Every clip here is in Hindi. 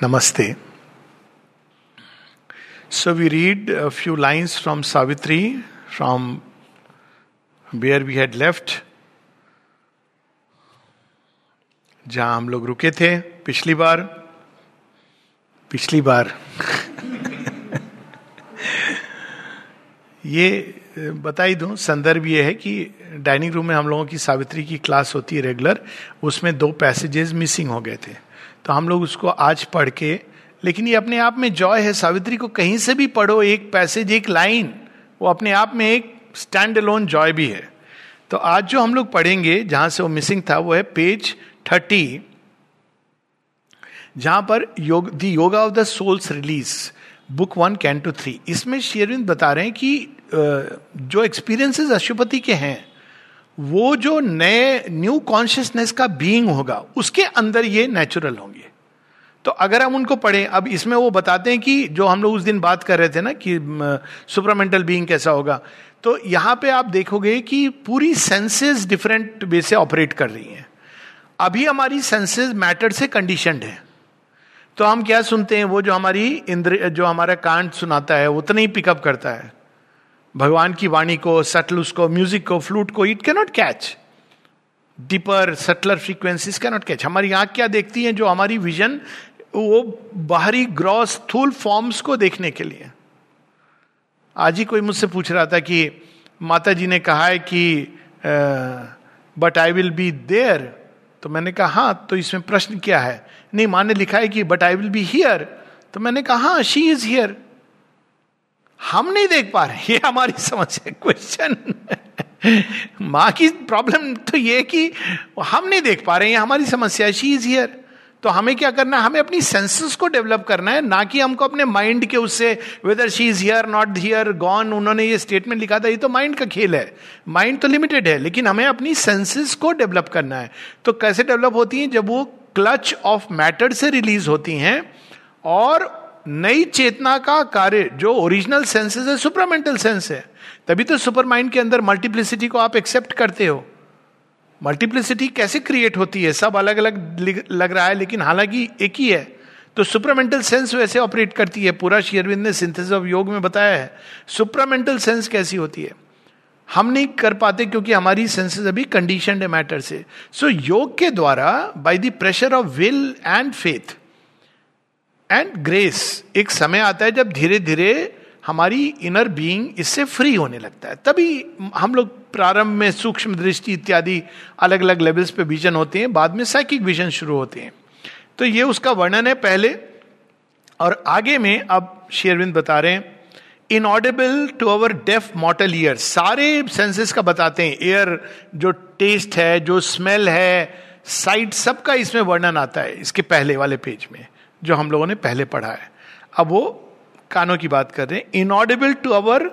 Namaste. So we read a few from Savitri, from where we had left, जहाँ हम लोग रुके थे पिछली बार। पिछली बार। ये बता ही दूँ संदर्भ ये है कि डाइनिंग रूम में हम लोगों की सावित्री की क्लास होती है रेगुलर उसमें दो पैसेजेस मिसिंग हो गए थे। तो हम लोग उसको आज पढ़ के, लेकिन ये अपने आप में जॉय है। सावित्री को कहीं से भी पढ़ो, एक पैसेज एक लाइन वो अपने आप में एक स्टैंड अलोन जॉय भी है। तो आज जो हम लोग पढ़ेंगे, जहाँ से वो मिसिंग था, वो है पेज थर्टी जहाँ पर योग the yoga of the souls release book one canto three इसमें शेरविंद बता रहे हैं कि जो एक्सपीरियंसेस अशुपति के हैं वो जो नए न्यू कॉन्शियसनेस का बीइंग होगा, उसके अंदर ये नेचुरल होंगे। तो अगर हम उनको पढ़ें, अब इसमें वो बताते हैं कि जो हम लोग उस दिन बात कर रहे थे ना कि सुपरमेंटल बीइंग कैसा होगा तो यहाँ पे आप देखोगे कि पूरी सेंसेस डिफरेंट वे से ऑपरेट कर रही हैं। अभी हमारी सेंसेस मैटर से कंडीशनड है। तो हम क्या सुनते हैं? वो जो हमारी इंद्र, जो हमारा कांड सुनाता है उतना ही पिकअप करता है। भगवान की वाणी को सटल उसको म्यूज़िक को फ्लूट को it cannot catch deeper subtler frequencies cannot catch हमारी आँख क्या देखती है जो हमारी विजन वो बाहरी ग्रॉस थूल फॉर्म्स को देखने के लिए। आज ही कोई मुझसे पूछ रहा था कि माता जी ने कहा है कि but I will be there तो मैंने कहा हाँ तो इसमें प्रश्न क्या है? नहीं, माँ ने लिखा है कि but I will be here तो मैंने कहा हाँ शी इज़ हियर हम नहीं देख पा रहे ये हमारी समस्या क्वेश्चन माँ की प्रॉब्लम तो ये कि हम नहीं देख पा रहे हैं। हमारी समस्या शी इज़ हियर तो हमें क्या करना है? हमें अपनी सेंसेस को डेवलप करना है। ना कि हमको अपने माइंड के उससे whether she is here not here gone उन्होंने ये स्टेटमेंट लिखा था। ये तो माइंड का खेल है। माइंड तो लिमिटेड है, लेकिन हमें अपनी सेंसेस को डेवलप करना है। तो कैसे डेवलप होती हैं? जब वो क्लच ऑफ़ मैटर से रिलीज़ होती हैं और नई चेतना का कार्य जो ओरिजिनल सेंसेस है सुपरमेंटल सेंस है। तभी तो सुपर माइंड के अंदर मल्टीप्लिसिटी को आप एक्सेप्ट करते हो। मल्टीप्लिसिटी कैसे क्रिएट होती है? सब अलग अलग लग रहा है लेकिन हालाँकि एक ही है। तो सुपरामेंटल सेंस वैसे ऑपरेट करती है। पूरा शेयरविंद ने सिंथेसिस ऑफ़ योग में बताया है। सुपरामेंटल सेंस कैसी होती है? हम नहीं कर पाते क्योंकि हमारी सेंसेस अभी कंडीशन है मैटर से। सो so, योग के द्वारा by the pressure of will and faith and grace एक समय आता है जब धीरे धीरे हमारी इनर बीइंग इससे फ्री होने लगता है। तभी हम लोग प्रारंभ में सूक्ष्म दृष्टि इत्यादि अलग अलग लेवल्स पे विजन होते हैं, बाद में साइकिक विजन शुरू होते हैं। तो ये उसका वर्णन है पहले। और आगे में अब शेरविंद बता रहे हैं inaudible to our deaf mortal ear सारे सेंसेस का बताते हैं। एयर जो टेस्ट है, जो स्मेल है साइट सबका इसमें वर्णन आता है, इसके पहले वाले पेज में। जो हम लोगों ने पहले पढ़ा है। अब वो कानों की बात कर रहे हैं। Inaudible to our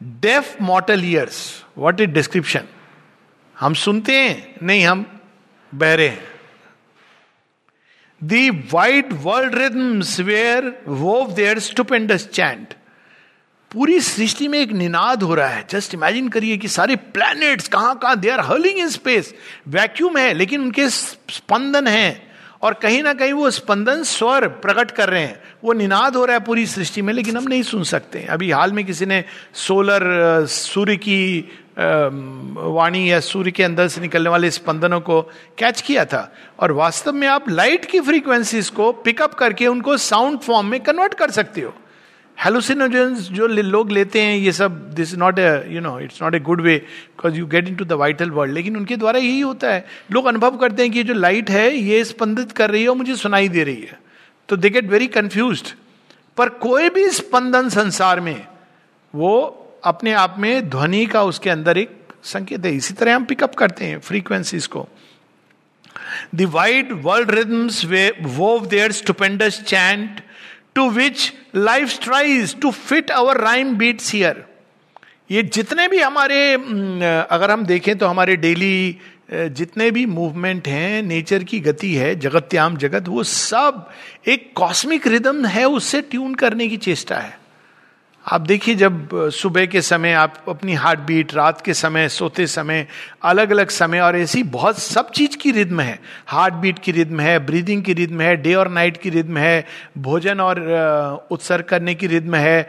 deaf mortal ears what is description हम सुनते हैं, नहीं हम बहरे हैं। The wide world rhythms where wove their stupendous chant पूरी सृष्टि में एक निनाद हो रहा है। जस्ट इमेजिन करिए कि सारे प्लैनेट्स कहाँ कहाँ they are hurling in space vacuum है, लेकिन उनके स्पंदन हैं। और कहीं ना कहीं वो स्पंदन स्वर प्रकट कर रहे हैं। वो निनाद हो रहा है पूरी सृष्टि में, लेकिन हम नहीं सुन सकते अभी हाल में किसी ने सोलर सूर्य की वाणी या सूर्य के अंदर से निकलने वाले स्पंदनों को कैच किया था। और वास्तव में आप लाइट की फ्रीक्वेंसीज को पिकअप करके उनको साउंड फॉर्म में कन्वर्ट कर सकते हो। हेलोसिनोजेंस जो लोग लेते हैं, ये सब this not a you know it's not a good way because you get into the vital world लेकिन उनके द्वारा यही होता है। लोग अनुभव करते हैं कि जो लाइट है, ये स्पंदित कर रही है और मुझे सुनाई दे रही है। तो दे गेट वेरी कंफ्यूज पर कोई भी स्पंदन संसार में, वो अपने आप में ध्वनि का उसके अंदर एक संकेत है। इसी तरह हम पिकअप करते हैं फ्रीक्वेंसीज को। The wide world rhythms way wove their stupendous chant to which life strives to fit our rhyme beats here ये जितने भी हमारे अगर हम देखें तो हमारे डेली जितने भी मूवमेंट हैं नेचर की गति है जगत्याम जगत, वो सब एक कॉस्मिक रिदम है, उससे ट्यून करने की चेष्टा है। आप देखिए जब सुबह के समय आप अपनी हार्ट बीट रात के समय, सोते समय अलग अलग समय और ऐसी बहुत सब चीज़ की रिद्म है। हार्ट बीट की रिद्म है ब्रीदिंग की रिद्म है डे और नाइट की रिद्म है, भोजन और उत्सर्ग करने की रिद्म है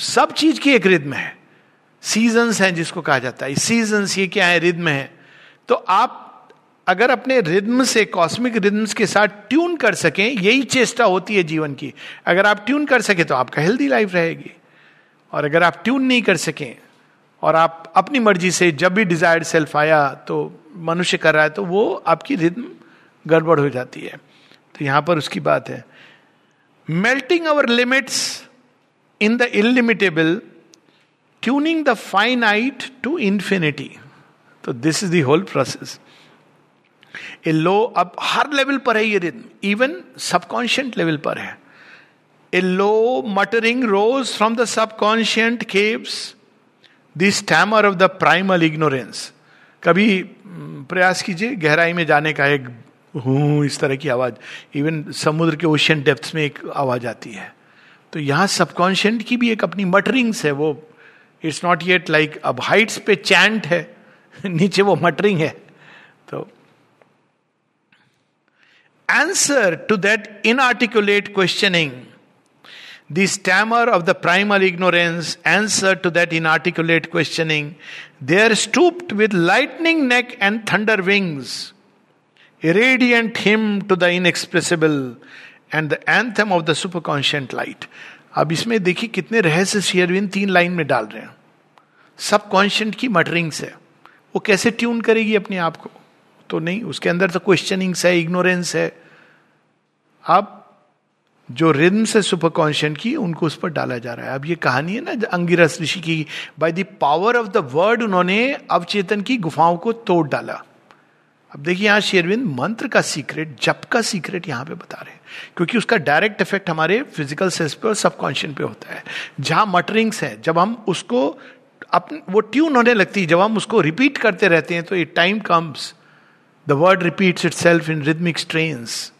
सब चीज़ की एक रिद्म है। सीजन्स हैं जिसको कहा जाता है। सीजन्स ये क्या है? रिद्म है। तो आप अगर अपने रिद्म से कॉस्मिक रिद्म्स के साथ ट्यून कर सकें, यही चेष्टा होती है जीवन की। अगर आप ट्यून कर सके तो आपका हेल्दी लाइफ रहेगी। और अगर आप ट्यून नहीं कर सकें, और आप अपनी मर्ज़ी से जब भी डिजायर्ड सेल्फ आया तो मनुष्य कर रहा है तो वो आपकी रिद्म गड़बड़ हो जाती है। तो यहाँ पर उसकी बात है। Melting our limits in the illimitable tuning the finite to infinity तो this is the whole process a low अब हर लेवल पर है ये रिद्म इवन सबकॉन्शियंट लेवल पर है. A low muttering rose from the subconscient caves the stammer of the primal ignorance कभी प्रयास कीजिए, गहराई में जाने का एक हूँ, इस तरह की आवाज़. इवन समुद्र के ओशियन डेप्थ में एक आवाज़ आती है. तो यहाँ सबकॉन्शियंट की भी एक अपनी मटरिंग्स है वो. इट्स नॉट येट लाइक अब हाइट्स पे चैंट है. नीचे वो मटरिंग है तो answer to that inarticulate questioning, the stammer of the primal ignorance, answer to that inarticulate questioning, there stooped with lightning neck and thunder wings, a radiant hymn to the inexpressible and the anthem of the superconscient light. अब इसमें देखिए कितने रहस्य शेयरविन तीन लाइन में डाल रहे हैं सब कॉन्शियंट की मटरिंग्स है वो कैसे ट्यून करेगी अपने आप को तो नहीं उसके अंदर तो क्वेश्चनिंग्स है इग्नोरेंस है अब जो रिद्म से सुपर कॉन्शियंट की, उनको उस पर डाला जा रहा है। अब ये कहानी है ना अंगिरस ऋषि की by the power of the word उन्होंने अवचेतन की गुफाओं को तोड़ डाला। अब देखिए यहाँ शेरविंद मंत्र का सीक्रेट जप का सीक्रेट यहाँ पे बता रहे हैं। क्योंकि उसका डायरेक्ट इफ़ेक्ट हमारे फ़िज़िकल सेंस पे और सबकॉन्शियस पे होता है। जहाँ मटरिंग्स है, जब हम उसको अपन वो ट्यून होने लगती है जब हम उसको रिपीट करते रहते हैं तो it time comes the word repeats itself in rhythmic strains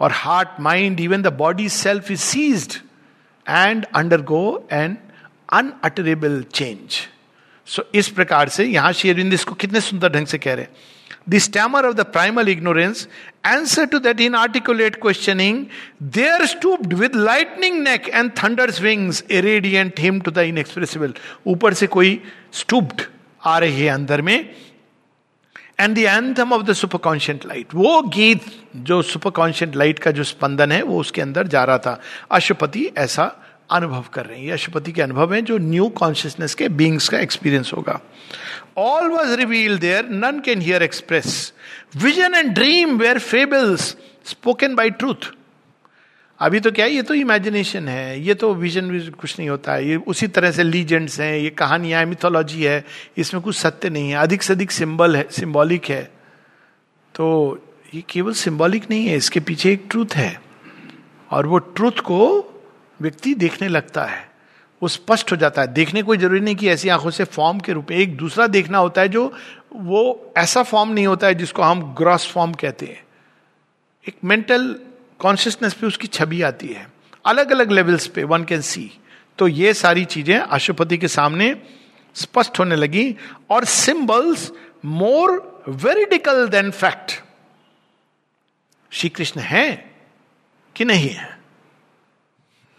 और heart mind even the body self is seized and undergo an unutterable change so इस प्रकार से यहाँ शेरविंद इसको कितने सुंदर ढंग से कह रहे हैं। Stammer of the primal ignorance answer to that inarticulate questioning there stooped with lightning neck and thunder's wings a radiant hymn to the inexpressible ऊपर से कोई स्टूप्ड आ रही है अंदर में and the anthem of the superconscient light वो गीत जो सुपर कॉन्शियंट लाइट का जो स्पंदन है, वो उसके अंदर जा रहा था। अशुपति ऐसा अनुभव कर रहे हैं। ये अशुपति के अनुभव है जो न्यू कॉन्शियसनेस के बींग्स का एक्सपीरियंस होगा। All was reveal there none can here express vision and dream were fables spoken by truth अभी तो क्या, ये तो इमेजिनेशन है, ये तो विजन कुछ नहीं होता है, ये उसी तरह से लीजेंड्स हैं, ये कहानियाँ है मिथोलॉजी है, इसमें कुछ सत्य नहीं है, अधिक से अधिक सिंबल है सिंबॉलिक है। तो ये केवल सिंबॉलिक नहीं है, इसके पीछे एक ट्रूथ है, और वो ट्रूथ को व्यक्ति देखने लगता है, वो स्पष्ट हो जाता है। देखने कोई ज़रूरी नहीं कि ऐसी आँखों से फॉर्म के रूप में, एक दूसरा देखना होता है जो वो ऐसा फॉर्म नहीं होता है जिसको हम ग्रॉस फॉर्म कहते हैं। एक मेंटल कॉन्शियसनेस पे उसकी छवि आती है। अलग अलग लेवल्स पे वन कैन सी तो ये सारी चीज़ें अशुपति के सामने स्पष्ट होने लगी और symbols more veridical than fact Shri Krishna है कि नहीं है?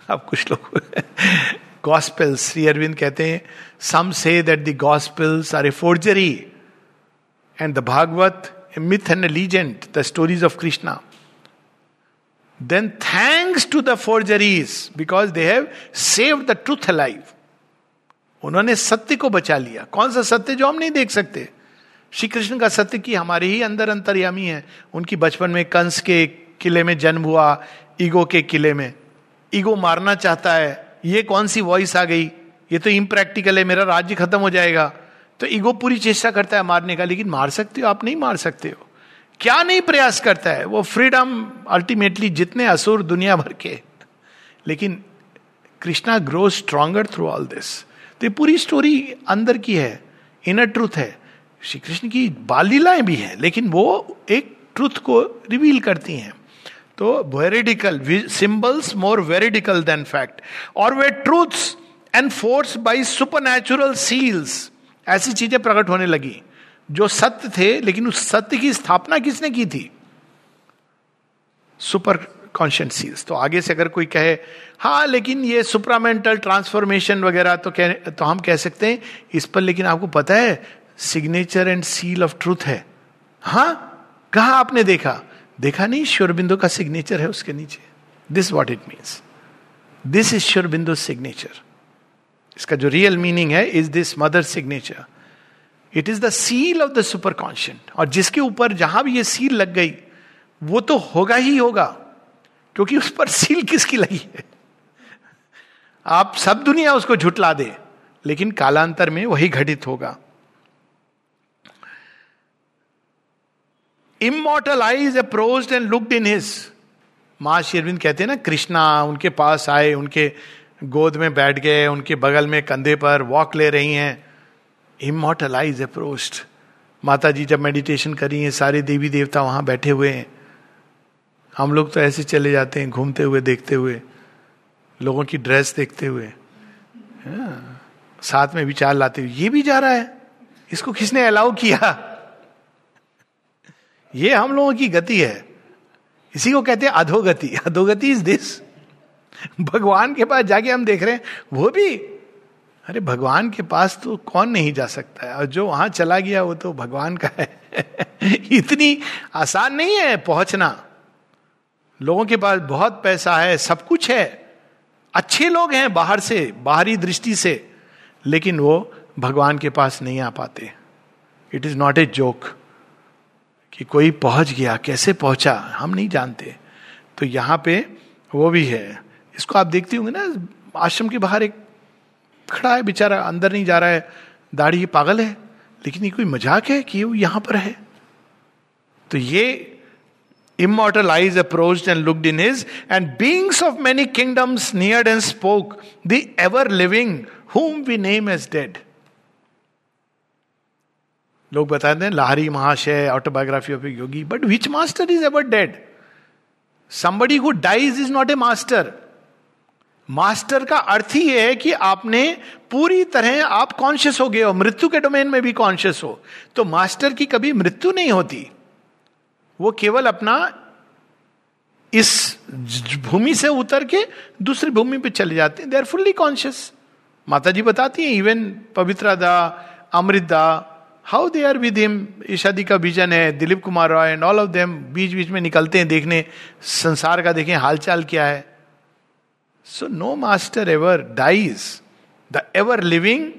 अब कुछ लोग गॉस्पेल्स श्री अरविंद कहते हैं some say that the gospels are a forgery and the Bhagavata myth and legend the stories of Krishna then thanks to the forgeries, because they have saved the truth alive. उन्होंने सत्य को बचा लिया। कौन सा सत्य जो हम नहीं देख सकते? श्री कृष्ण का सत्य की हमारे ही अंदर अंतर्यामी है। उनकी बचपन में कंस के किले में जन्म हुआ, ईगो के किले में। ईगो मारना चाहता है। ये कौन सी वॉइस आ गई? ये तो इम्प्रैक्टिकल है, मेरा राज्य खत्म हो जाएगा। तो ईगो पूरी चेष्टा करता है मारने का, लेकिन मार सकते हो, आप नहीं मार सकते हो। क्या नहीं प्रयास करता है? वो फ्रीडम अल्टीमेटली जितने असुर दुनिया भर के। लेकिन Krishna grow stronger through all this तो ये पूरी स्टोरी अंदर की है इनर ट्रूथ है। श्री कृष्ण की बाल लीलाएँ भी हैं, लेकिन वो एक ट्रूथ को रिवील करती हैं। तो veridical symbols more veridical than fact और वे truths and force by super seals ऐसी चीज़ें प्रकट होने लगी। जो सत्य थे, लेकिन उस सत्य की स्थापना किसने की थी? सुपर कॉन्शियस तो आगे से अगर कोई कहे हाँ लेकिन ये सुपरामेंटल ट्रांसफॉर्मेशन वगैरह तो कह तो हम कह सकते हैं, इस पर लेकिन आपको पता है, signature and seal of truth है। हाँ? कहा आपने देखा? देखा नहीं? श्योरबिंदु का सिग्नेचर है उसके नीचे। This what it means this is श्योरबिंदु signature इसका जो रियल मीनिंग है is this mother signature it is the seal of the superconscient और जिसके ऊपर जहाँ भी ये सील लग गई, वो तो होगा ही होगा, क्योंकि उस पर सील किसकी लगी है? आप सब दुनिया उसको झुटला दे, लेकिन कालांतर में वही घटित होगा। Immortal eyes approach and looked in his माँ शेरविंद कहते हैं ना, कृष्णा उनके पास आए, उनके गोद में बैठ गए, उनके बगल में कंधे पर वॉक ले रही हैं। इमोटल अप्रोस्ट माता जी जब मेडिटेशन करी है सारे देवी देवता वहाँ बैठे हुए हैं। हम लोग तो ऐसे चले जाते हैं घूमते हुए देखते हुए लोगों की ड्रेस देखते हुए। हाँ, साथ में विचार लाते हुए। ये भी जा रहा है। इसको किसने अलाउ किया? ये हम लोगों की गति है। इसी को कहते हैं अधोगति। अधोगति इज़ दिस भगवान के पास जाके हम देख रहे हैं वो भी अरे, भगवान के पास तो कौन नहीं जा सकता है? और जो वहाँ चला गया, वो तो भगवान का है। इतनी आसान नहीं है पहुँचना। लोगों के पास बहुत पैसा है, सब कुछ है। अच्छे लोग हैं बाहर से, बाहरी दृष्टि से, लेकिन वो भगवान के पास नहीं आ पाते। It is not a joke कि कोई पहुँच गया, कैसे पहुँचा, हम नहीं जानते। तो यहाँ पे वो भी है। इसको आप देखते होंगे ना, आश्रम के बाहर एक खड़ा है, बेचारा अंदर नहीं जा रहा है। दाढ़ी पागल है, लेकिन ये कोई मज़ाक है कि वो यहाँ पर है? तो ये immortal eyes approach and looked in his and beings of many kingdoms near and spoke the ever living whom we name as dead लोग बताते हैं, Lahiri Mahasaya autobiography of yogi but which master is ever dead somebody who dies is not a master master का अर्थ ही है कि आपने पूरी तरह आप कॉन्शियस हो गए हो। मृत्यु के डोमेन में भी कॉन्शियस हो। तो मास्टर की कभी मृत्यु नहीं होती। वो केवल अपना इस भूमि से उतर के दूसरी भूमि पे चले जाते हैं। दे आर फुल्ली कॉन्शियस माता जी बताती हैं even Pavitra da, Amrita da how they are with him ईशादी का विजन है, Dilip Kumar Roy and all of them बीच बीच में निकलते हैं, देखने, संसार का देखें, हालचाल क्या है। So no master ever dies the ever living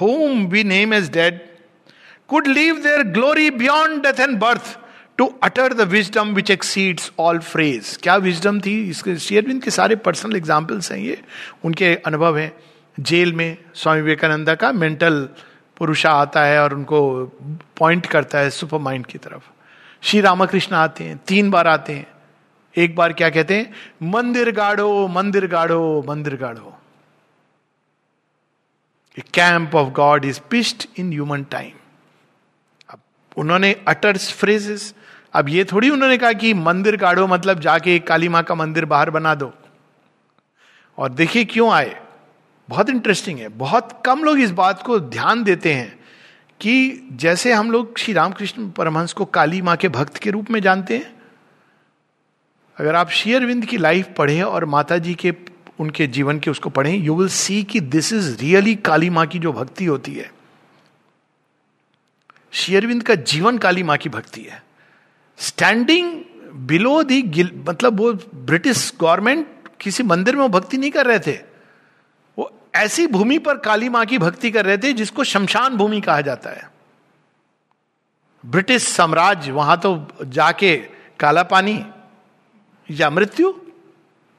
home we name as dead could leave their glory beyond death and birth to utter the wisdom which exceeds all phrase क्या विजडम थी? इसके, शेयरविंद के सारे पर्सनल एग्जाम्पल्स हैं ये। उनके अनुभव हैं। जेल में स्वामी विवेकानंद का मेंटल पुरुषा आता है और उनको पॉइंट करता है सुपर माइंड की तरफ़। श्री रामकृष्ण आते हैं, तीन बार आते हैं। एक बार क्या कहते हैं? मंदिर गाड़ो मंदिर गाड़ो मंदिर गाड़ो camp of God is pitched in human time अब उन्होंने अटर्स फ्रेजेस अब ये थोड़ी उन्होंने कहा कि मंदिर काढ़ो मतलब जाके काली माँ का मंदिर बाहर बना दो। और देखिए क्यों आए? बहुत इंटरेस्टिंग है। बहुत कम लोग इस बात को ध्यान देते हैं कि जैसे हम लोग श्री रामकृष्ण परमहंस को काली माँ के भक्त के रूप में जानते हैं अगर आप शेयरविंद की लाइफ पढ़े और माता जी के, उनके जीवन के उसको पढ़ें यू विल सी कि दिस इज़ रियली काली माँ की जो भक्ति होती है। शेयरविंद का जीवन काली माँ की भक्ति है। स्टैंडिंग बिलो दी मतलब वो ब्रिटिश गवर्नमेंट किसी मंदिर में वो भक्ति नहीं कर रहे थे। वो ऐसी भूमि पर काली माँ की भक्ति कर रहे थे जिसको शमशान भूमि कहा जाता है। ब्रिटिश साम्राज्य, वहाँ तो जाके काला पानी या मृत्यु?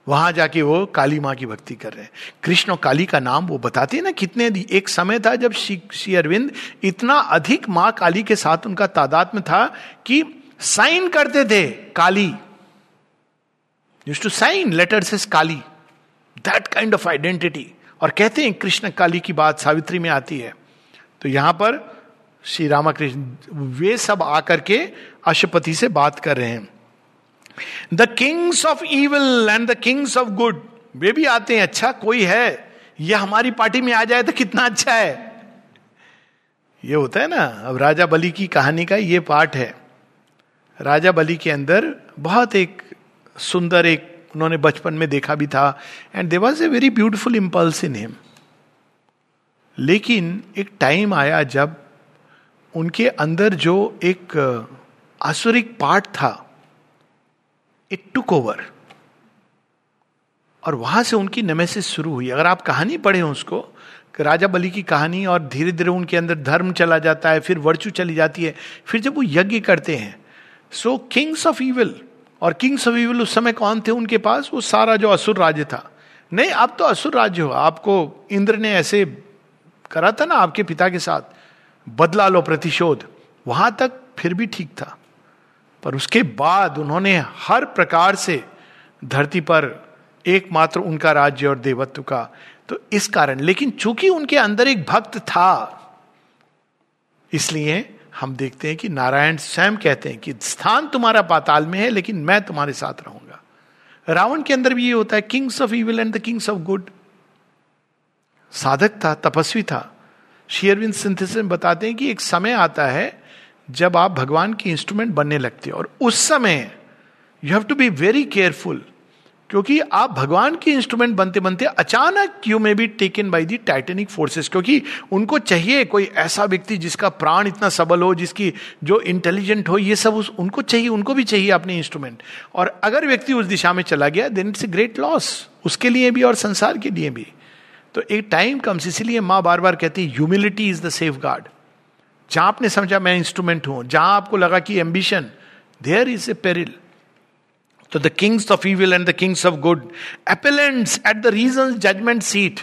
वहाँ जाके वो काली माँ की भक्ति कर रहे हैं। कृष्ण और काली का नाम वो बताते हैं ना, कितने एक समय था जब श्री श्री अरविंद इतना अधिक माँ काली के साथ उनका तादाद में था कि साइन करते थे Kali. Used to sign letters is Kali. That kind of identity और कहते हैं कृष्ण काली की बात सावित्री में आती है। तो यहाँ पर श्री रामाकृष्ण, वे सब आकर के अशुपति से बात कर रहे हैं। The kings of evil and the kings of good वे भी आते हैं अच्छा कोई है? ये हमारी पार्टी में आ जाए तो कितना अच्छा है? ये होता है ना, अब राजा बलि की कहानी का ये पार्ट है। राजा बलि के अंदर बहुत एक सुंदर एक, उन्होंने बचपन में देखा भी था and they was a very beautiful impulse in him लेकिन एक टाइम आया जब उनके अंदर जो एक, आसुरिक पार्ट था इट टुक ओवर और वहाँ से उनकी नमेसिस शुरू हुई। अगर आप कहानी पढ़े उसको राजा बलि की कहानी और धीरे धीरे उनके अंदर धर्म चला जाता है, फिर वर्चू चली जाती है, फिर जब वो यज्ञ करते हैं सो किंग्स ऑफ़ इविल और किंग्स ऑफ़ इविल उस समय कौन थे उनके पास? वो सारा जो असुर राज्य था। नहीं अब तो असुर राज्य हो। आपको इंद्र ने ऐसे करा था ना आपके पिता के साथ, बदला लो प्रतिशोध। वहाँ तक फिर भी ठीक था। पर उसके बाद उन्होंने हर प्रकार से धरती पर एकमात्र उनका राज्य और देवत्व का तो इस कारण, लेकिन चूँकि उनके अंदर एक भक्त था, इसलिए हम देखते हैं कि नारायण स्वयं कहते हैं कि स्थान तुम्हारा पाताल में है, लेकिन मैं तुम्हारे साथ रहूँगा। रावण के अंदर भी ये होता है kings of evil and the kings of good साधक था, तपस्वी था। शेयरविंद सिंथेसिस में बताते हैं कि एक समय आता है जब आप भगवान की इंस्ट्रूमेंट बनने लगते हो। और उस समय you have to be very careful क्योंकि आप भगवान की इंस्ट्रूमेंट बनते बनते अचानक you may be taken by the titanic forces क्योंकि उनको चाहिए कोई ऐसा व्यक्ति जिसका प्राण इतना सबल हो, जिसकी जो इंटेलिजेंट हो, ये सब उस, उनको चाहिए, उनको भी चाहिए अपने इंस्ट्रूमेंट। और अगर व्यक्ति उस दिशा में चला गया then it's a great loss उसके लिए भी और संसार के लिए भी। तो एक टाइम कम्स इसीलिए माँ बार बार कहती है humility is the safeguard जहाँ आपने समझा मैं इंस्ट्रूमेंट हूँ, जहाँ आपको लगा कि ambition there is a peril तो the kings of evil and the kings of good appellants at the reason judgement seat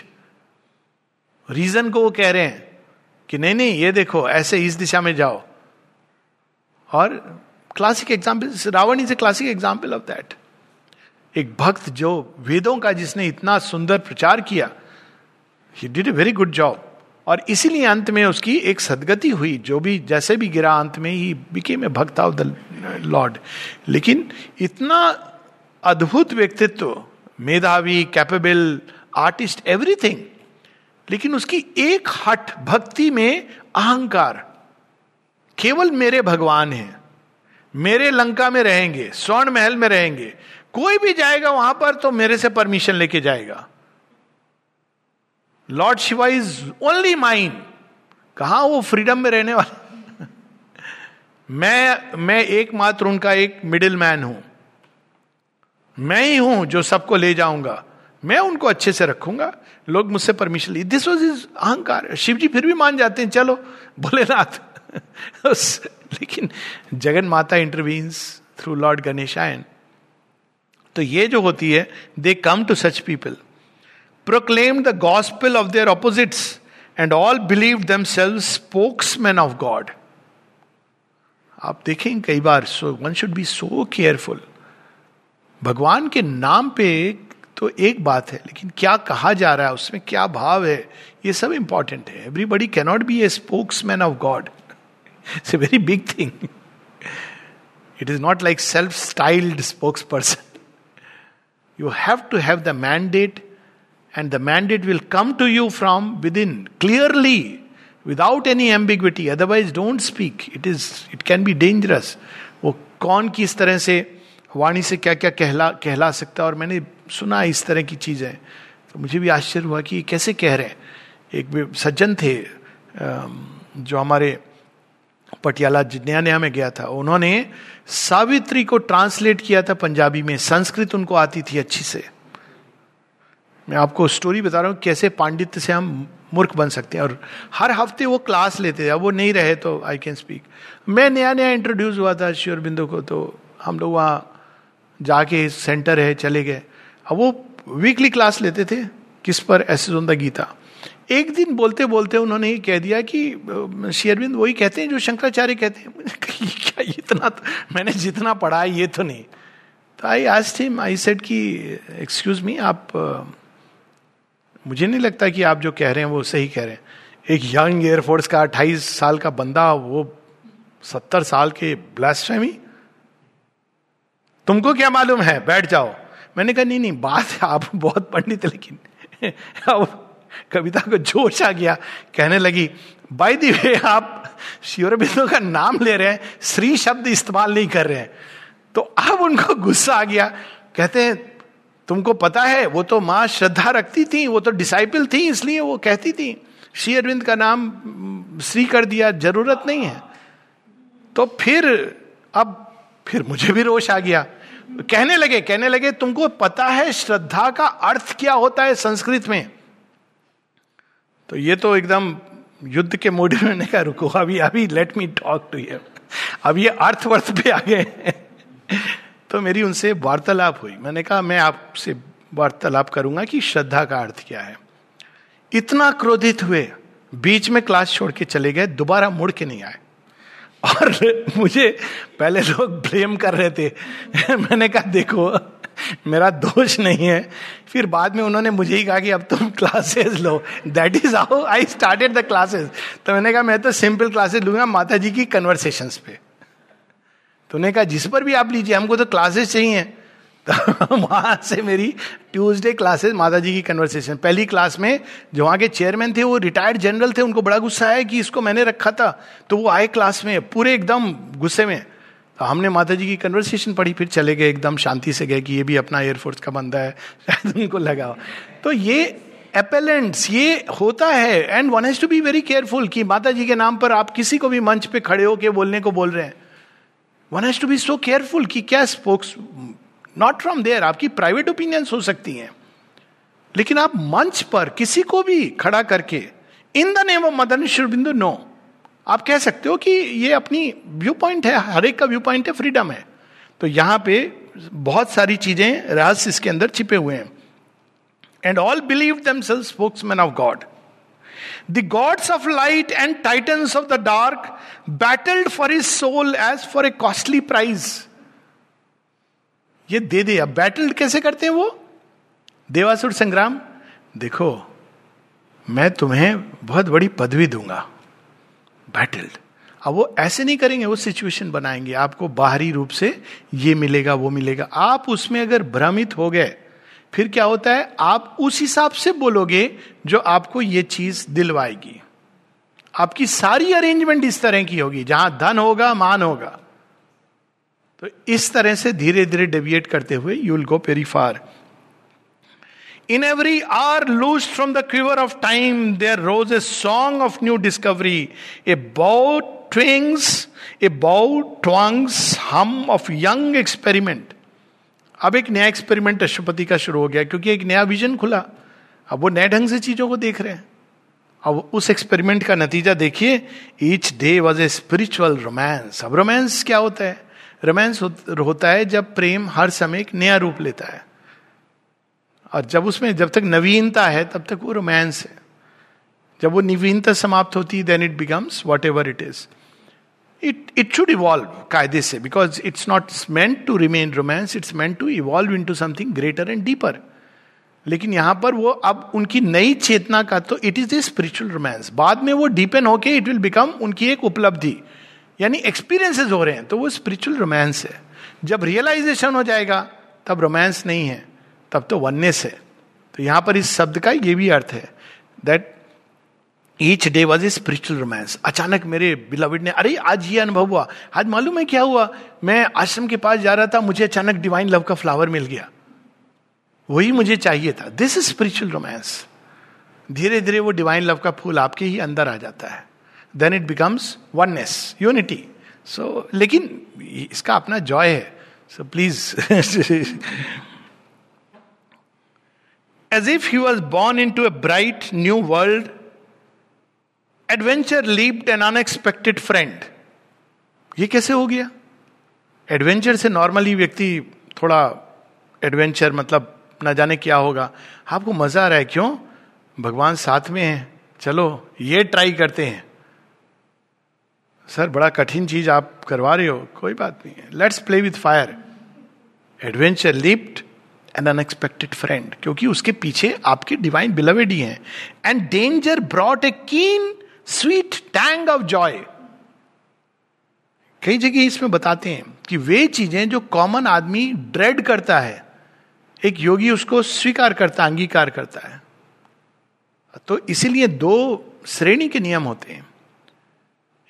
reason को वो कह रहे हैं कि नहीं नहीं, ये देखो, ऐसे इस दिशा में जाओ। और classic example Ravana is a classic example of that एक भक्त जो वेदों का जिसने इतना सुंदर प्रचार किया he did a very good job और इसीलिए अंत में उसकी एक सदगति हुई, जो भी जैसे भी गिरा अंत में ही बिकेम ए भक्त ऑफ़ द लॉर्ड लेकिन इतना अद्भुत व्यक्तित्व, मेधावी कैपेबल आर्टिस्ट एवरीथिंग लेकिन उसकी एक हट भक्ति में अहंकार, केवल मेरे भगवान हैं, मेरे लंका में रहेंगे, स्वर्ण महल में रहेंगे, कोई भी जाएगा वहाँ पर तो मेरे से परमिशन लेके जाएगा। Lord Shiva is only mine कहा वो फ्रीडम में रहने वाला? मैं मैं एकमात्र उनका एक मिडिल मैन हूँ। मैं ही हूँ जो सबको ले जाऊँगा। मैं उनको अच्छे से रखूँगा। लोग मुझसे परमिशन ली दिस वॉज़ इज़ अहंकार। शिव जी फिर भी मान जाते हैं, चलो, भोलेनाथ। लेकिन जगन माता इंटरवीन्स थ्रू लॉर्ड गणेशायन तो ये जो होती है they come to such people proclaimed the gospel of their opposites, and all believed themselves spokesmen of God. आप देखें कई बार so one should be so careful भगवान के नाम पे तो एक बात है लेकिन क्या कहा जा रहा है उसमें क्या भाव है ये सब इंपॉर्टेंट है। Everybody cannot be a spokesman of God it's a very big thing it is not like self styled spokesperson you have to have the mandate and the mandate will come to you from within, clearly, without any ambiguity. Otherwise, don't speak. It is, it can be dangerous. वो कौन किस तरह से वाणी से क्या क्या कहला कहला सकता है? और मैंने सुना इस तरह की चीज़ें। तो मुझे भी आश्चर्य हुआ कि ये कैसे कह रहे हैं। एक सज्जन थे जो हमारे पटियाला नया नया में गया था। उन्होंने सावित्री को ट्रांसलेट किया था पंजाबी में। संस्कृत उनको आती थी अच्छी से। मैं आपको स्टोरी बता रहा हूँ कैसे पांडित्य से हम मूर्ख बन सकते हैं। और हर हफ़्ते वो क्लास लेते थे। अब वो नहीं रहे तो आई कैन स्पीक मैं नया नया इंट्रोड्यूस हुआ था श्योर बिंदु को तो हम लोग वहाँ जाके सेंटर है चले गए। अब वो वीकली क्लास लेते थे किस पर? ऐसे द गीता। एक दिन बोलते बोलते उन्होंने ये कह दिया कि शेयरबिंद वही कहते हैं जो शंकराचार्य कहते हैं? क्या इतना तो, मैंने जितना पढ़ा है ये तो नहीं। तो आई आज हिम आई सेड कि एक्सक्यूज मी आप मुझे नहीं लगता कि आप जो कह रहे हैं वो सही कह रहे हैं। एक यंग एयरफोर्स का अट्ठाईस साल का बंदा, वो सत्तर साल के ब्लास्फेमी तुमको क्या मालूम है? बैठ जाओ। मैंने कहा, नहीं नहीं, बात है, आप बहुत पंडित लेकिन अब कविता को जोश आ गया। कहने लगी बाई दी वे आप शिवरबिंदु का नाम ले रहे हैं, श्री शब्द इस्तेमाल नहीं कर रहे हैं। तो अब उनको गुस्सा आ गया। कहते हैं तुमको पता है, वो तो माँ श्रद्धा रखती थी, वो तो डिसाइपल थी, इसलिए वो कहती थी, श्री अरविंद का नाम श्री कर दिया, ज़रूरत नहीं है। तो फिर, अब फिर मुझे भी रोष आ गया। कहने लगे कहने लगे, तुमको पता है श्रद्धा का अर्थ क्या होता है संस्कृत में? तो ये तो एकदम युद्ध के मोड में कहा रुको अभी अभी let me talk to you अब ये अर्थ वर्थ पे आ गए तो मेरी उनसे वार्तालाप हुई। मैंने कहा, मैं आपसे वार्तालाप करूँगा कि श्रद्धा का अर्थ क्या है। इतना क्रोधित हुए। बीच में क्लास छोड़ के चले गए, दोबारा मुड़ के नहीं आए। और मुझे पहले लोग ब्लेम कर रहे थे। मैंने कहा, देखो, मेरा दोष नहीं है। फिर बाद में उन्होंने मुझे ही कहा कि, अब तुम classes low. That is how I started the classes तो मैंने कहा, मैं तो सिंपल क्लासेस लूँगा माता जी की कन्वर्सेशन पे। तो उन्होंने कहा, जिस पर भी आप लीजिए, हमको तो क्लासेस चाहिए। तो वहाँ से मेरी ट्यूसडे क्लासेस माता जी की कन्वर्सेशन पहली क्लास में जो वहाँ के चेयरमैन थे, वो रिटायर्ड जनरल थे, उनको बड़ा गुस्सा आया कि इसको मैंने रखा था। तो वो आए क्लास में, पूरे एकदम गुस्से में। तो हमने माता जी की कन्वर्सेशन पढ़ी, फिर चले गए एकदम शांति से गए कि ये भी अपना एयरफोर्स का बंदा है, शायद उनको लगा तो ये एपेलेंट्स ये होता है and one has to be very careful कि माता जी के नाम पर आप किसी को भी मंच पे खड़े होके बोलने को बोल रहे हैं। One has to be so careful कि क्या स्पोक्स नॉट फ्रॉम देयर आपकी प्राइवेट ओपिनियंस हो सकती हैं। लेकिन आप मंच पर किसी को भी खड़ा करके in the name of Madan Bindu no आप कह सकते हो कि ये अपनी व्यू पॉइंट है, हर एक का व्यू पॉइंट है फ्रीडम है। तो यहाँ पे बहुत सारी चीज़ें, रहस्य इसके अंदर छिपे हुए हैं। And all believe themselves spokesmen of God the gods of light and titans of the dark battled for his soul as for a costly prize ये दे दे, अब बैटल कैसे करते हैं वो? देवासुर संग्राम, देखो, मैं तुम्हें बहुत बड़ी पदवी दूँगा। बैटल्ड अब वो ऐसे नहीं करेंगे, वो सिचुएशन बनाएँगे। आपको बाहरी रूप से ये मिलेगा, वो मिलेगा। आप उसमें अगर भ्रमित हो गए फिर क्या होता है? आप उस हिसाब से बोलोगे जो आपको ये चीज़ दिलवाएगी। आपकी सारी अरेंजमेंट इस तरह की होगी, जहाँ धन होगा, मान होगा। तो इस तरह से धीरे धीरे डेविएट करते हुए you'll go very far in every hour loose from the quiver of time there rose a song of new discovery a bow twangs a बाउ ट्वांग्स हम ऑफ़ यंग एक्सपेरिमेंट अब एक नया एक्सपेरिमेंट अशुपति का शुरू हो गया, क्योंकि एक नया विजन खुला। अब वो नए ढंग से चीज़ों को देख रहे हैं। अब उस एक्सपेरिमेंट का नतीजा देखिए each day was a spiritual romance अब रोमांस क्या होता है? रोमांस होता है जब प्रेम हर समय एक नया रूप लेता है। और जब उसमें, जब तक नवीनता है, तब तक वो रोमांस है। जब वो नवीनता समाप्त होती है then it becomes whatever it is it it should evolve कायदे से because it's not meant to remain romance it's meant to evolve into something greater and deeper लेकिन यहाँ पर वो अब उनकी नई चेतना का तो it is a spiritual romance बाद में वो डीपेन होके इट विल बिकम उनकी एक उपलब्धि. यानी एक्सपीरियंसेस हो रहे हैं तो वो स्पिरिचुअल रोमांस है. जब रियलाइजेशन हो जाएगा, तब रोमांस नहीं है, तब तो वननेस है. तो यहाँ पर इस शब्द का ये भी अर्थ है that each day was a spiritual romance अचानक मेरे बिलविड ने, अरे, आज ये अनुभव हुआ। आज मालूम है क्या हुआ? मैं आश्रम के पास जा रहा था, मुझे अचानक डिवाइन लव का फ्लावर मिल गया। वही मुझे चाहिए था। दिस इज़ स्पिरिचुअल रोमांस धीरे धीरे वो डिवाइन लव का फूल आपके ही अंदर आ जाता है। Then it becomes oneness unity so लेकिन इसका अपना जॉय है। So please as if he was born into a bright new world adventure leaped an unexpected friend ये कैसे हो गया? एडवेंचर से नॉर्मली व्यक्ति थोड़ा एडवेंचर मतलब ना जाने क्या होगा। आपको मज़ा आ रहा है क्यों? भगवान साथ में है। चलो, ये ट्राई करते हैं। सर, बड़ा कठिन चीज़ आप करवा रहे हो। कोई बात नहीं है। Let's play with fire adventure leapt an unexpected friend क्योंकि उसके पीछे आपके डिवाइन बिलवेड ही हैं। एंड डेंजर ब्रॉट ए कीन स्वीट टैंग ऑफ़ जॉय। कई जगह इसमें बताते हैं कि वे चीज़ें जो कॉमन आदमी ड्रेड करता है, एक योगी उसको स्वीकार करता, अंगीकार करता है। तो इसीलिए दो श्रेणी के नियम होते हैं।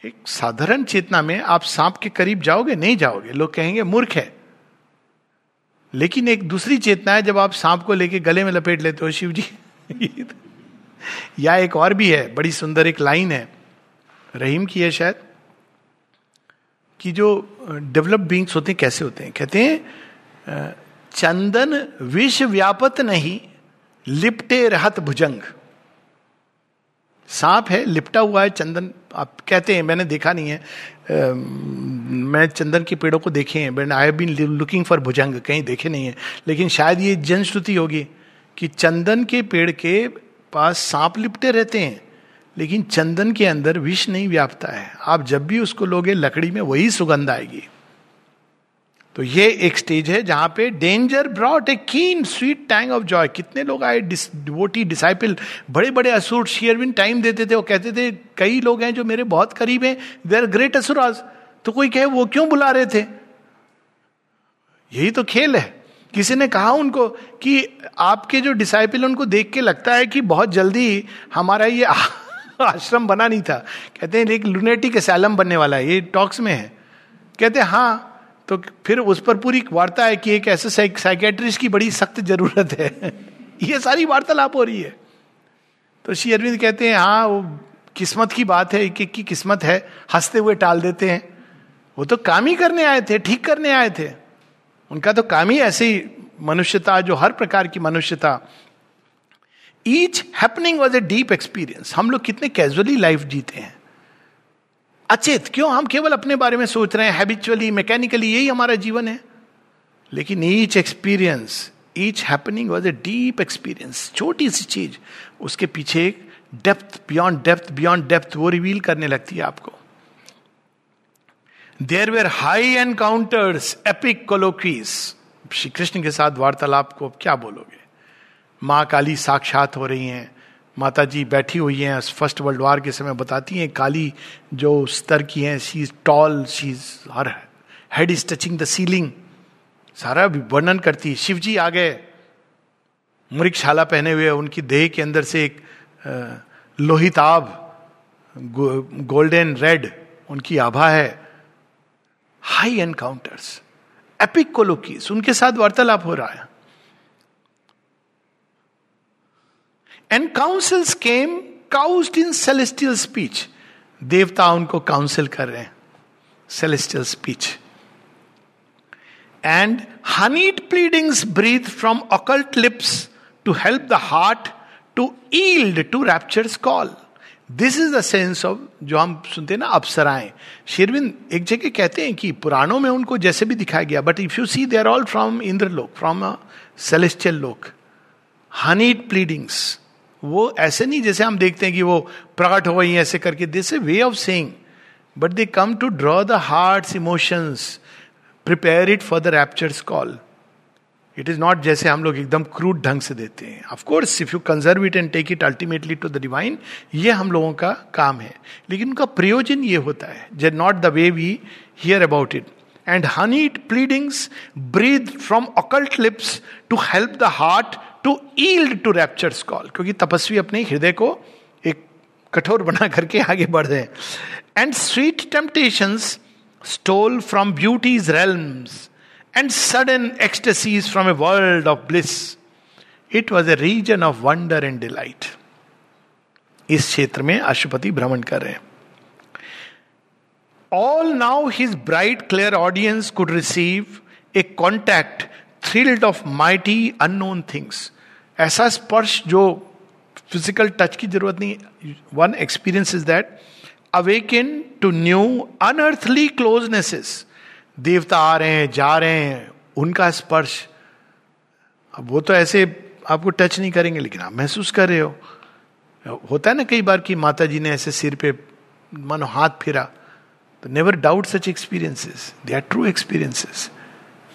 एक साधारण चेतना में आप सांप के करीब जाओगे, नहीं जाओगे, लोग कहेंगे मूर्ख है। लेकिन एक दूसरी चेतना है, जब आप सांप को लेके गले में लपेट लेते हो शिव जी या एक और भी है बड़ी सुंदर एक लाइन है रहीम की है शायद कि जो डेवलप बींग्स होते हैं कैसे होते हैं? कहते हैं चंदन विष व्यापत नहीं लिपटे रहत भुजंग। सांप है लिपटा हुआ है चंदन। आप कहते हैं मैंने देखा नहीं है आ, मैं चंदन के पेड़ों को देखे हैं but I been looking for भुजंग कहीं देखे नहीं है। लेकिन शायद ये जनश्रुति होगी कि चंदन के पेड़ के पास सांप लिपटे रहते हैं, लेकिन चंदन के अंदर विष नहीं व्यापता है। आप जब भी उसको लोगे, लकड़ी में वही सुगंध आएगी। तो ये एक स्टेज है जहाँ पे डेंजर ब्रॉट ए कीन स्वीट टैंग ऑफ़ जॉय कितने लोग आए डिवोटी डिसाइपल बड़े बड़े असुर शेयरविन टाइम देते थे वो कहते थे, कई लोग हैं जो मेरे बहुत करीब हैं दे आर ग्रेट असुराज तो कोई कहे, वो क्यों बुला रहे थे? यही तो खेल है। किसी ने कहा उनको कि आपके जो डिसाइपल उनको देख के लगता है कि बहुत जल्दी हमारा ये आश्रम बना नहीं था। कहते हैं एक लुनेटिक असैलम बनने वाला है, ये टॉक्स में है। कहते हैं हाँ तो फिर उस पर पूरी वार्ता है कि एक ऐसे साइकेट्रिस्ट की बड़ी सख्त ज़रूरत है। ये सारी वार्तालाप हो रही है। तो श्री अरविंद कहते हैं हाँ वो किस्मत की बात है एक एक की किस्मत है, हँसते हुए टाल देते हैं। वो तो काम ही करने आए थे, ठीक करने आए थे। उनका तो काम ही ऐसी मनुष्यता, जो हर प्रकार की मनुष्यता। Each happening was a deep experience हम लोग कितने कैजुअली लाइफ जीते हैं। अचेत, क्यों? हम केवल अपने बारे में सोच रहे हैं। हैबिचुअली मैकेनिकली यही हमारा जीवन है। लेकिन each experience each happening was a deep experience छोटी सी चीज़, उसके पीछे एक depth beyond depth beyond depth वो रिवील करने लगती है आपको। There were high encounters epic colloquies Shri Krishna के साथ वार्तालाप को क्या बोलोगे? माँ काली साक्षात हो रही हैं माता जी बैठी हुई हैं फ़र्स्ट वर्ल्ड वार के समय बताती हैं, काली जो स्तर की हैं she is tall she is her head is touching the ceiling सारा वर्णन करती है। शिव जी आ गए। मुरिकशाला पहने हुए, उनकी देह के अंदर से एक लोहिताब गोल्डन रेड उनकी आभा है। हाई एनकाउंटर्स एपिक कोलोकीस उनके साथ वार्तालाप हो रहा है। And councils came couched in celestial speech देवता उनको काउंसिल कर रहे हैं। Celestial speech and honeyed pleadings breathe from occult lips to help the heart to yield to rapture's call this is the sense of जो हम सुनते हैं ना, अप्सराएँ। शेरविंद एक जगह कहते हैं कि पुराणों में उनको जैसे भी दिखाया गया but if you see they are all from Indra lok from a celestial lok. Honeyed pleadings वो ऐसे नहीं जैसे हम देखते हैं कि वो प्रकट हो गई ऐसे करके। This a way of saying but they come to draw the heart emotions prepare it for the rapture's call it is not जैसे हम लोग एकदम क्रूड ढंग से देते हैं। Of course if you conserve it and take it ultimately to the divine ये हम लोगों का काम है। लेकिन उनका प्रयोजन ये होता है। जे not the way we hear about it and honeyed pleadings breathe from occult lips to help the heart to yield to rapture's call क्योंकि तपस्वी अपने हृदय को एक कठोर बना करके आगे बढ़ रहे हैं। And sweet temptation stole from beauty's realms and sudden ecstasies from a world of bliss it was a region of wonder and delight इस क्षेत्र में अशुपति भ्रमण कर रहे हैं। All now his bright clear audience could receive a contact thrilled of mighty unknown things ऐसा स्पर्श जो फ़िज़िकल टच की ज़रूरत नहीं one experience is that awaken to new unearthly closenesses देवता आ रहे हैं, जा रहे हैं, उनका स्पर्श। अब वो तो ऐसे आपको टच नहीं करेंगे, लेकिन आप महसूस कर रहे हो। होता है ना कई बार कि माता जी ने ऐसे सिर पे, मानो हाथ फिरा। तो never doubt such experiences they are true experiences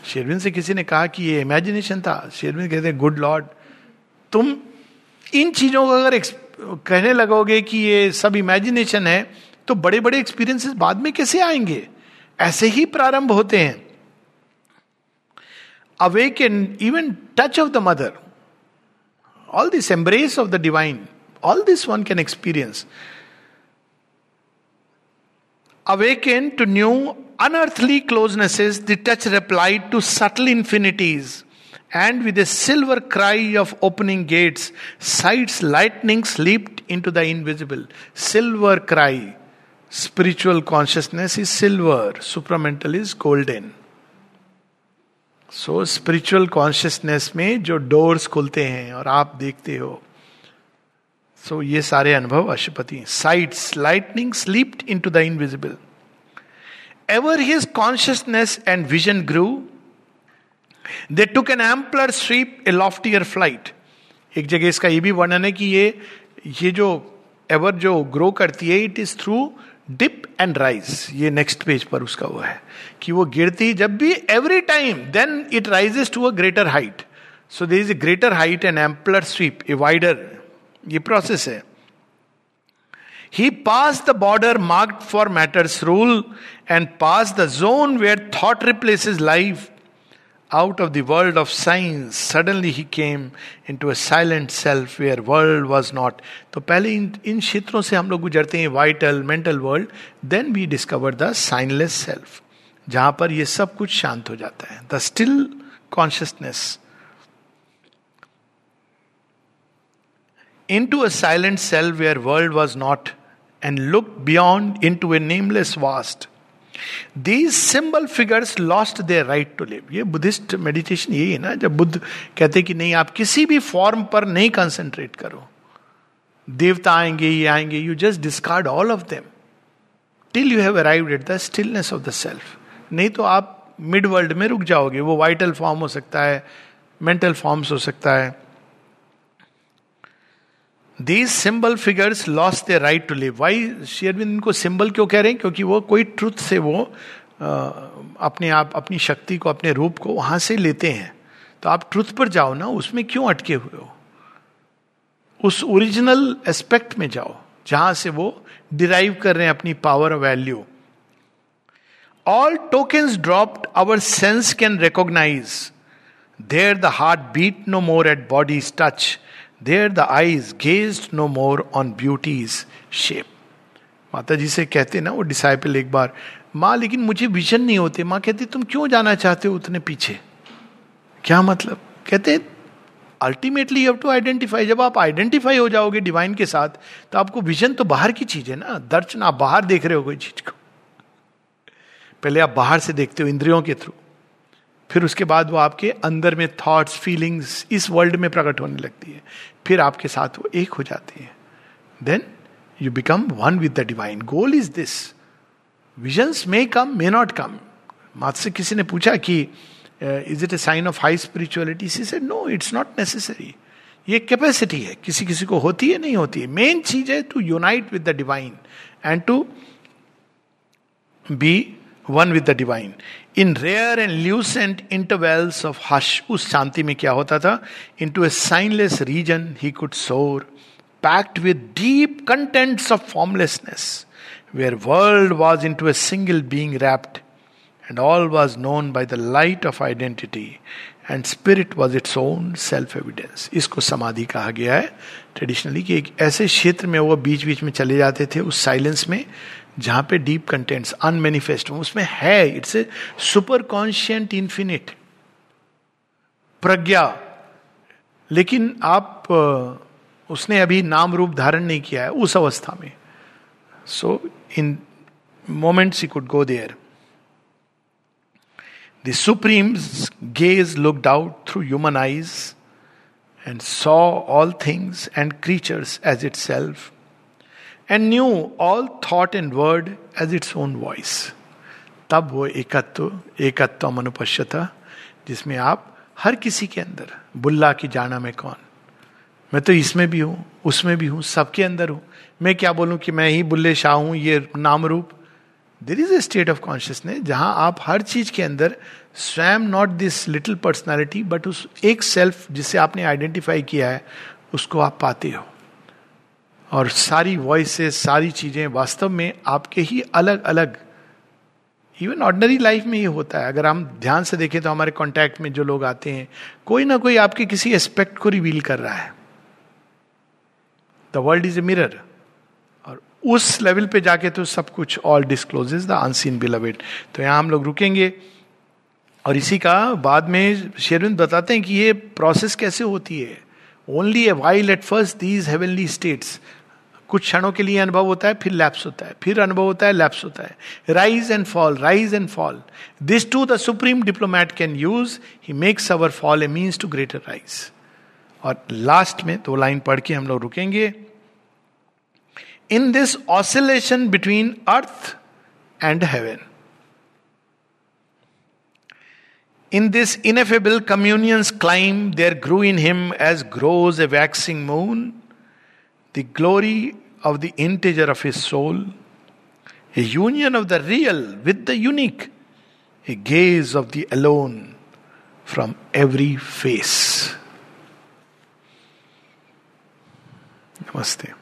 Sherwin से किसी ने कहा कि ये इमेजिनेशन था। शेरविन कहते हैं गुड लॉर्ड तुम इन चीज़ों को अगर कहने लगोगे कि ये सब इमेजिनेशन है तो बड़े बड़े एक्सपीरियंसेस बाद में कैसे आएँगे? ऐसे ही प्रारंभ होते हैं। Awakened even touch of the mother all this embrace of the divine all this one can experience awakened to new unearthly closeness is the touch replied to subtle infinities and with a silver cry of opening gates sight's lightning leaped into the invisible silver cry Spiritual consciousness is silver, supramental is golden. So spiritual consciousness में जो डोर्स खुलते हैं और आप देखते हो सो so, ये सारे अनुभव Ashwapati sight's lightning leaped into the invisible ever his consciousness and vision grew they took an ampler sweep a loftier flight एक जगह इसका ये भी वर्णन है कि ये ये जो एवर जो ग्रो करती है it is through dip and rise ये नेक्स्ट पेज पर उसका वो है कि वो गिरती जब भी every time then it rises to a greater height so there is a greater height and ampler sweep a wider ये प्रोसेस है. He passed the border marked for matter's rule and passed the zone where thought replaces life of the world of science suddenly he came in to a silent self where world was not तो पहले इन इन क्षेत्रों से हम लोग गुजरते हैं vital mental world then we discover the signless self जहाँ पर ये सब कुछ शांत हो जाता है the still consciousness into a silent self where world was not and look beyond into a nameless vast these symbol figures lost their right to live ये बुद्धिस्ट मेडिटेशन यही है ना, जब बुद्ध कहते कि नहीं, आप किसी भी फॉर्म पर नहीं कंसंट्रेट करो। देवता आएँगे, ये आएँगे you just discard all of them till you have arrived at the stillness of the self नहीं तो आप मिड वर्ल्ड में रुक जाओगे, वो वाइटल फॉर्म हो सकता है मेंटल फॉर्म्स हो सकता है। These symbol figures loss the right to live Y शेयरविंद इनको सिंबल क्यों कह रहे हैं? क्योंकि वो कोई ट्रुथ से वो आ, अपने आप अपनी शक्ति को अपने रूप को वहाँ से लेते हैं। तो आप ट्रुथ पर जाओ ना उसमें क्यों अटके हुए हो? उस ओरिजिनल एस्पेक्ट में जाओ जहाँ से वो डिराइव कर रहे हैं अपनी power value all tokens dropped our sense can recognise there the heart beat no more at body's touch there the eyes gaze no more on beauty's shape Mata ji से कहते ना, वो डिसाइपल एक बार, माँ, लेकिन मुझे विजन नहीं होते। माँ कहती, तुम क्यों जाना चाहते हो उतने पीछे? क्या मतलब? कहते अल्टीमेटली यू टू आइडेंटिफाई जब आप आइडेंटिफाई हो जाओगे डिवाइन के साथ तो आपको विजन तो बाहर की चीज़ है ना। दर्शन, आप बाहर देख रहे हो कोई चीज़ को। पहले आप बाहर से देखते हो, इंद्रियों के थ्रू। फिर उसके बाद वो आपके अंदर में थॉट्स फीलिंग्स इस वर्ल्ड में प्रकट होने लगती है। फिर आपके साथ वो एक हो जाती है। Then you become one with the divine goal is this visions may come may not come मात से किसी ने पूछा कि is it a sign of high spirituality she says no it's not necessary ये कैपेसिटी है। किसी किसी को होती है, नहीं होती है। मेन चीज़ है to unite with the divine and to be one with the divine in rare and lucent intervals of hush उस शांति में क्या होता था? Into a signless region he could soar packed with deep contents of formlessness where world was into a single being rapt and all was known by the light of identity and spirit was its own self evidence इसको समाधि कहा गया है। ट्रेडिशनली कि एक ऐसे क्षेत्र में वो बीच बीच में चले जाते थे, उस साइलेंस में, जहाँ पे डीप कंटेंट्स अनमेनिफेस्ट उसमें है it's a super conscient infinite prajna. लेकिन आप उसने अभी नाम रूप धारण नहीं किया है, उस अवस्था में। So in moments he could go there the supreme gaze looked out through human eyes saw all things and creatures as itself and knew all thought and word as its own voice तब वो एकत्व एकत्व मनुपश्य था जिसमें आप हर किसी के अंदर, बुल्ला की जाना में कौन? मैं तो इसमें भी हूँ, उसमें भी हूँ, सबके अंदर हूँ। मैं क्या बोलूँ कि मैं ही बुल्ले, शाह हूँ ये नाम रूप there is a state of consciousness जहाँ आप हर चीज़ के अंदर स्वयं not this little personality but उस एक सेल्फ जिसे आपने आइडेंटिफाई किया है, उसको आप पाते हो। और सारी वॉइसेस सारी चीज़ें वास्तव में आपके ही अलग अलग इवन ऑर्डनरी लाइफ में ये होता है। अगर हम ध्यान से देखें तो हमारे कॉन्टैक्ट में जो लोग आते हैं, कोई ना कोई आपके किसी एस्पेक्ट को रिवील कर रहा है। The world is a mirror और उस लेवल पे जाके तो सब कुछ all disclose the unseen beloved तो यहाँ हम लोग रुकेंगे। और इसी का बाद में शेरविंद बताते हैं कि ये प्रोसेस कैसे होती है? Only a while at first these heavenly states कुछ क्षणों के लिए अनुभव होता है, फिर लैप्स होता है, फिर अनुभव होता है लैप्स होता है। Rise and fall rise and fall this too the supreme diplomat can use he makes our fall a means to greater rise और लास्ट में दो लाइन पढ़ के हम लोग रुकेंगे। In this oscillation between earth and heaven In this ineffable communion's climb, there grew in him, as grows a waxing moon, the glory of the integer of his soul, a union of the real with the unique, a gaze of the alone from every face. Namaste.